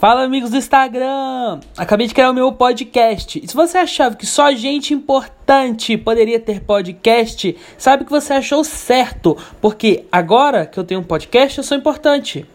Fala amigos do Instagram! Acabei de criar o meu podcast. E se você achava que só gente importante poderia ter podcast, sabe que você achou certo, porque agora que eu tenho um podcast eu sou importante.